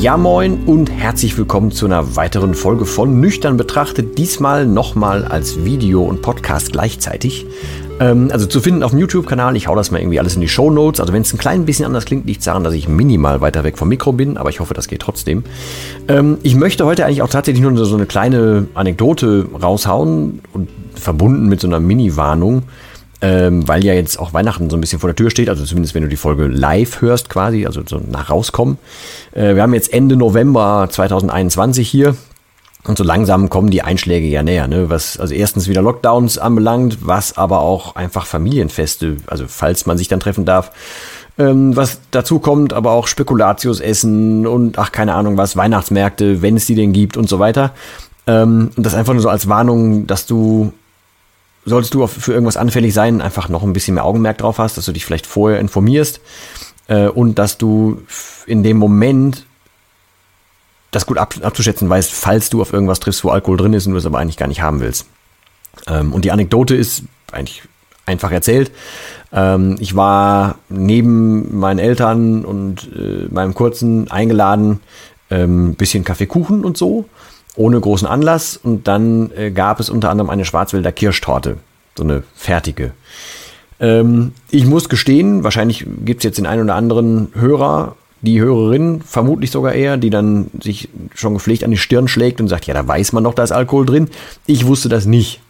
Ja moin und herzlich willkommen zu einer weiteren Folge von Nüchtern betrachtet. Diesmal nochmal als Video und Podcast gleichzeitig. Ähm, also zu finden auf dem YouTube-Kanal. Ich hau das mal irgendwie alles in die Show Notes. Also wenn es ein klein bisschen anders klingt, liegt es daran, dass ich minimal weiter weg vom Mikro bin. Aber ich hoffe, das geht trotzdem. Ähm, ich möchte heute eigentlich auch tatsächlich nur so eine kleine Anekdote raushauen und verbunden mit so einer Mini-Warnung ähm, weil ja jetzt auch Weihnachten so ein bisschen vor der Tür steht, also zumindest wenn du die Folge live hörst quasi, also so nach rauskommen. Äh, wir haben jetzt Ende November 2021 hier und so langsam kommen die Einschläge ja näher, ne? was also erstens wieder Lockdowns anbelangt, was aber auch einfach Familienfeste, also falls man sich dann treffen darf, ähm, was dazu kommt, aber auch Spekulatius essen und ach keine Ahnung was, Weihnachtsmärkte, wenn es die denn gibt und so weiter. Ähm, und das einfach nur so als Warnung, dass du solltest du für irgendwas anfällig sein, einfach noch ein bisschen mehr Augenmerk drauf hast, dass du dich vielleicht vorher informierst äh, und dass du in dem Moment das gut ab, abzuschätzen weißt, falls du auf irgendwas triffst, wo Alkohol drin ist und du es aber eigentlich gar nicht haben willst. Ähm, und die Anekdote ist eigentlich einfach erzählt. Ähm, ich war neben meinen Eltern und äh, meinem Kurzen eingeladen, ähm, bisschen Kaffeekuchen und so ohne großen Anlass. Und dann äh, gab es unter anderem eine Schwarzwälder Kirschtorte, so eine fertige. Ähm, ich muss gestehen, wahrscheinlich gibt es jetzt den einen oder anderen Hörer, die Hörerin, vermutlich sogar eher, die dann sich schon gepflegt an die Stirn schlägt und sagt, ja, da weiß man doch, da ist Alkohol drin. Ich wusste das nicht.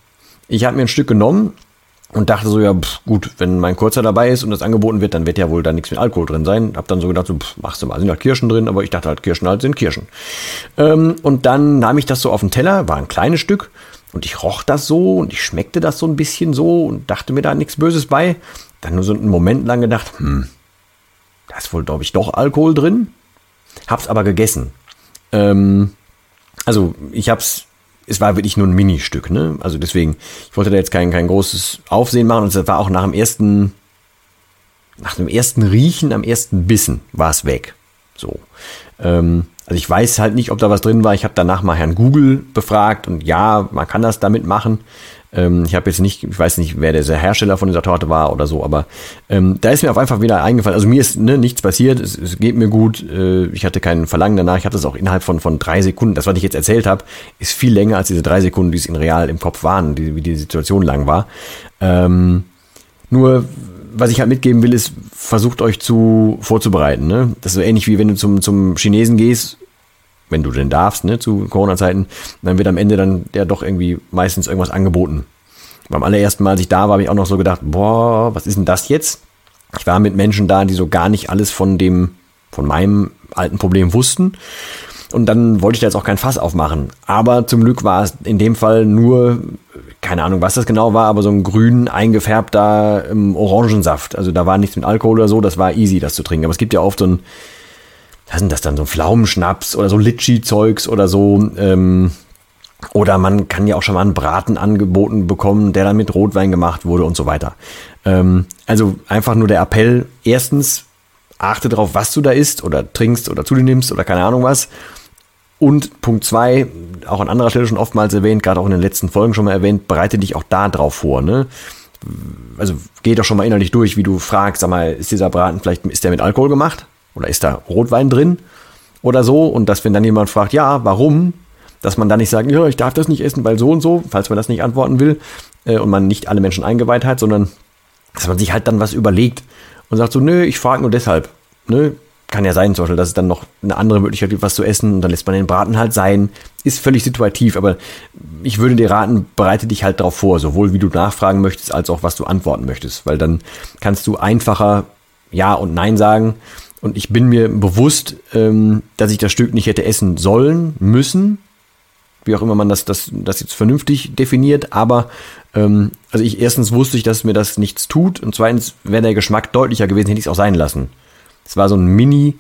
Ich habe mir ein Stück genommen, und dachte so, ja, pff, gut, wenn mein Kurzer dabei ist und das angeboten wird, dann wird ja wohl da nichts mit Alkohol drin sein. Hab dann so gedacht, so, pff, machst du mal, sind halt Kirschen drin, aber ich dachte halt, Kirschen halt sind Kirschen. Ähm, und dann nahm ich das so auf den Teller, war ein kleines Stück und ich roch das so und ich schmeckte das so ein bisschen so und dachte mir da nichts Böses bei. Dann nur so einen Moment lang gedacht, hm, da ist wohl, glaube ich, doch Alkohol drin. Hab's aber gegessen. Ähm, also ich hab's es war wirklich nur ein Ministück, ne? Also deswegen, ich wollte da jetzt kein, kein großes Aufsehen machen und es war auch nach dem ersten, nach dem ersten Riechen, am ersten Bissen war es weg. So. Ähm, also ich weiß halt nicht, ob da was drin war. Ich habe danach mal Herrn Google befragt und ja, man kann das damit machen. Ähm, ich habe jetzt nicht, ich weiß nicht, wer der Hersteller von dieser Torte war oder so, aber ähm, da ist mir auf einfach wieder eingefallen. Also mir ist ne, nichts passiert, es, es geht mir gut, äh, ich hatte keinen Verlangen danach, ich hatte es auch innerhalb von, von drei Sekunden. Das, was ich jetzt erzählt habe, ist viel länger als diese drei Sekunden, die es in real im Kopf waren, die, wie die Situation lang war. Ähm, nur was ich halt mitgeben will, ist, versucht euch zu vorzubereiten. Ne? Das ist so ähnlich wie wenn du zum, zum Chinesen gehst wenn du denn darfst, ne, zu Corona-Zeiten, dann wird am Ende dann ja doch irgendwie meistens irgendwas angeboten. Beim allerersten Mal, als ich da war, habe ich auch noch so gedacht, boah, was ist denn das jetzt? Ich war mit Menschen da, die so gar nicht alles von dem, von meinem alten Problem wussten. Und dann wollte ich da jetzt auch kein Fass aufmachen. Aber zum Glück war es in dem Fall nur, keine Ahnung, was das genau war, aber so ein grün eingefärbter Orangensaft. Also da war nichts mit Alkohol oder so, das war easy, das zu trinken. Aber es gibt ja oft so ein, was sind das dann, so Pflaumenschnaps oder so Litschi-Zeugs oder so. Ähm, oder man kann ja auch schon mal einen Braten angeboten bekommen, der dann mit Rotwein gemacht wurde und so weiter. Ähm, also einfach nur der Appell, erstens, achte darauf, was du da isst oder trinkst oder zu dir nimmst oder keine Ahnung was. Und Punkt zwei, auch an anderer Stelle schon oftmals erwähnt, gerade auch in den letzten Folgen schon mal erwähnt, bereite dich auch da drauf vor. Ne? Also geh doch schon mal innerlich durch, wie du fragst, sag mal, ist dieser Braten vielleicht, ist der mit Alkohol gemacht? Oder ist da Rotwein drin? Oder so. Und dass, wenn dann jemand fragt, ja, warum? Dass man dann nicht sagt, ja, ich darf das nicht essen, weil so und so, falls man das nicht antworten will äh, und man nicht alle Menschen eingeweiht hat, sondern dass man sich halt dann was überlegt und sagt so, nö, ich frage nur deshalb. Nö, kann ja sein, zum Beispiel, dass es dann noch eine andere Möglichkeit gibt, was zu essen und dann lässt man den Braten halt sein. Ist völlig situativ, aber ich würde dir raten, bereite dich halt darauf vor, sowohl wie du nachfragen möchtest, als auch was du antworten möchtest, weil dann kannst du einfacher Ja und Nein sagen. Und ich bin mir bewusst, ähm, dass ich das Stück nicht hätte essen sollen, müssen, wie auch immer man das, das, das jetzt vernünftig definiert, aber ähm, also ich erstens wusste ich, dass mir das nichts tut und zweitens wäre der Geschmack deutlicher gewesen, hätte ich es auch sein lassen. Es war so ein Mini,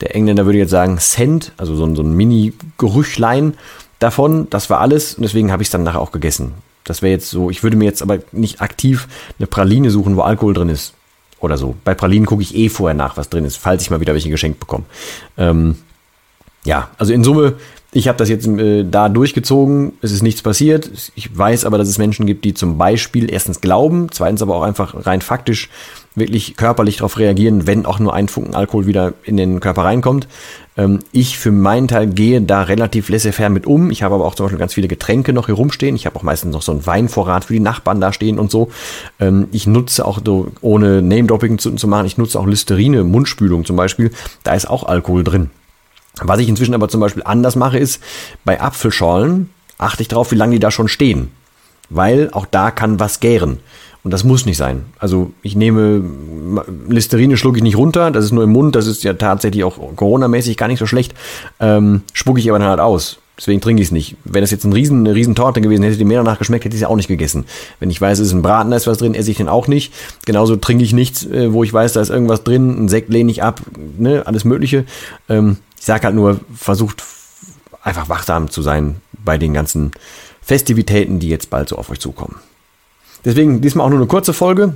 der Engländer würde jetzt sagen Cent, also so ein, so ein Mini-Gerüchlein davon. Das war alles und deswegen habe ich es dann nachher auch gegessen. Das wäre jetzt so, ich würde mir jetzt aber nicht aktiv eine Praline suchen, wo Alkohol drin ist. Oder so. Bei Pralinen gucke ich eh vorher nach, was drin ist, falls ich mal wieder welche geschenkt bekomme. Ähm, ja, also in Summe, ich habe das jetzt äh, da durchgezogen, es ist nichts passiert. Ich weiß aber, dass es Menschen gibt, die zum Beispiel erstens glauben, zweitens aber auch einfach rein faktisch wirklich körperlich darauf reagieren, wenn auch nur ein Funken Alkohol wieder in den Körper reinkommt. Ähm, ich für meinen Teil gehe da relativ laissez-faire mit um. Ich habe aber auch zum Beispiel ganz viele Getränke noch hier rumstehen. Ich habe auch meistens noch so einen Weinvorrat für die Nachbarn da stehen und so. Ähm, ich nutze auch, so, ohne Name-Dropping zu, zu machen, ich nutze auch Listerine, Mundspülung zum Beispiel. Da ist auch Alkohol drin. Was ich inzwischen aber zum Beispiel anders mache, ist, bei Apfelschorlen achte ich darauf, wie lange die da schon stehen. Weil auch da kann was gären. Und das muss nicht sein. Also ich nehme Listerine schlucke ich nicht runter, das ist nur im Mund, das ist ja tatsächlich auch Corona-mäßig gar nicht so schlecht. Ähm, spucke ich aber dann halt aus. Deswegen trinke ich es nicht. Wenn das jetzt ein riesen, eine riesen Torte gewesen hätte, die mir danach geschmeckt, hätte ich sie auch nicht gegessen. Wenn ich weiß, es ist ein Braten, da ist was drin, esse ich den auch nicht. Genauso trinke ich nichts, äh, wo ich weiß, da ist irgendwas drin. Ein Sekt lehne ich ab, ne, alles Mögliche. Ähm, ich sage halt nur, versucht einfach wachsam zu sein bei den ganzen Festivitäten, die jetzt bald so auf euch zukommen. Deswegen diesmal auch nur eine kurze Folge.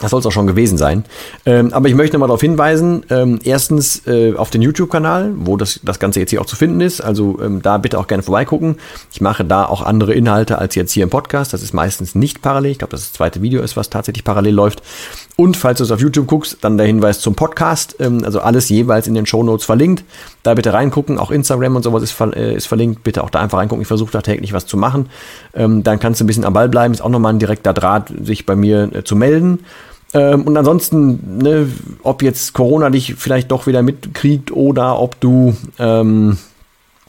Das soll es auch schon gewesen sein. Ähm, aber ich möchte nochmal darauf hinweisen, ähm, erstens äh, auf den YouTube-Kanal, wo das, das Ganze jetzt hier auch zu finden ist. Also ähm, da bitte auch gerne vorbeigucken. Ich mache da auch andere Inhalte als jetzt hier im Podcast. Das ist meistens nicht parallel. Ich glaube, dass das zweite Video ist, was tatsächlich parallel läuft. Und falls du es auf YouTube guckst, dann der Hinweis zum Podcast. Ähm, also alles jeweils in den Show Notes verlinkt. Da bitte reingucken. Auch Instagram und sowas ist, ver äh, ist verlinkt. Bitte auch da einfach reingucken. Ich versuche da täglich was zu machen. Ähm, dann kannst du ein bisschen am Ball bleiben. Ist auch nochmal ein direkter Draht, sich bei mir äh, zu melden. Ähm, und ansonsten, ne, ob jetzt Corona dich vielleicht doch wieder mitkriegt oder ob du, ähm,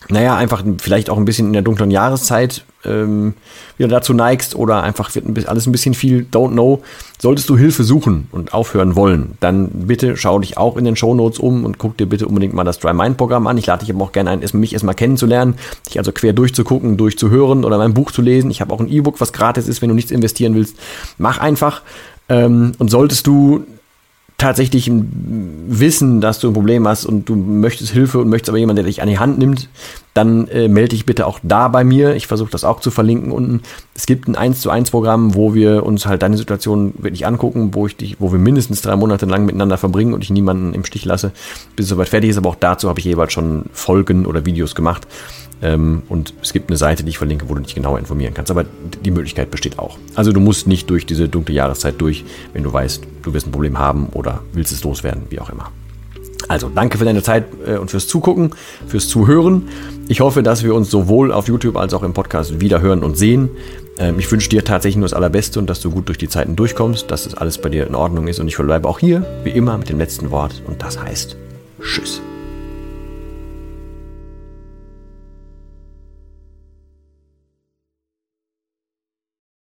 naja, einfach vielleicht auch ein bisschen in der dunklen Jahreszeit ähm, wieder dazu neigst oder einfach wird ein bisschen, alles ein bisschen viel, don't know, solltest du Hilfe suchen und aufhören wollen, dann bitte schau dich auch in den Show Notes um und guck dir bitte unbedingt mal das Dry Mind Programm an. Ich lade dich aber auch gerne ein, mich erstmal kennenzulernen, dich also quer durchzugucken, durchzuhören oder mein Buch zu lesen. Ich habe auch ein E-Book, was gratis ist, wenn du nichts investieren willst. Mach einfach. Ähm, und solltest du tatsächlich wissen, dass du ein Problem hast und du möchtest Hilfe und möchtest aber jemanden, der dich an die Hand nimmt, dann äh, melde dich bitte auch da bei mir. Ich versuche das auch zu verlinken unten. Es gibt ein 1 zu 1 Programm, wo wir uns halt deine Situation wirklich angucken, wo ich dich, wo wir mindestens drei Monate lang miteinander verbringen und ich niemanden im Stich lasse, bis es soweit fertig ist. Aber auch dazu habe ich jeweils schon Folgen oder Videos gemacht. Ähm, und es gibt eine Seite, die ich verlinke, wo du dich genauer informieren kannst. Aber die Möglichkeit besteht auch. Also du musst nicht durch diese dunkle Jahreszeit durch, wenn du weißt, du wirst ein Problem haben oder willst es loswerden, wie auch immer. Also danke für deine Zeit äh, und fürs Zugucken, fürs Zuhören. Ich hoffe, dass wir uns sowohl auf YouTube als auch im Podcast wieder hören und sehen. Ähm, ich wünsche dir tatsächlich nur das Allerbeste und dass du gut durch die Zeiten durchkommst, dass das alles bei dir in Ordnung ist. Und ich verbleibe auch hier, wie immer, mit dem letzten Wort und das heißt Tschüss.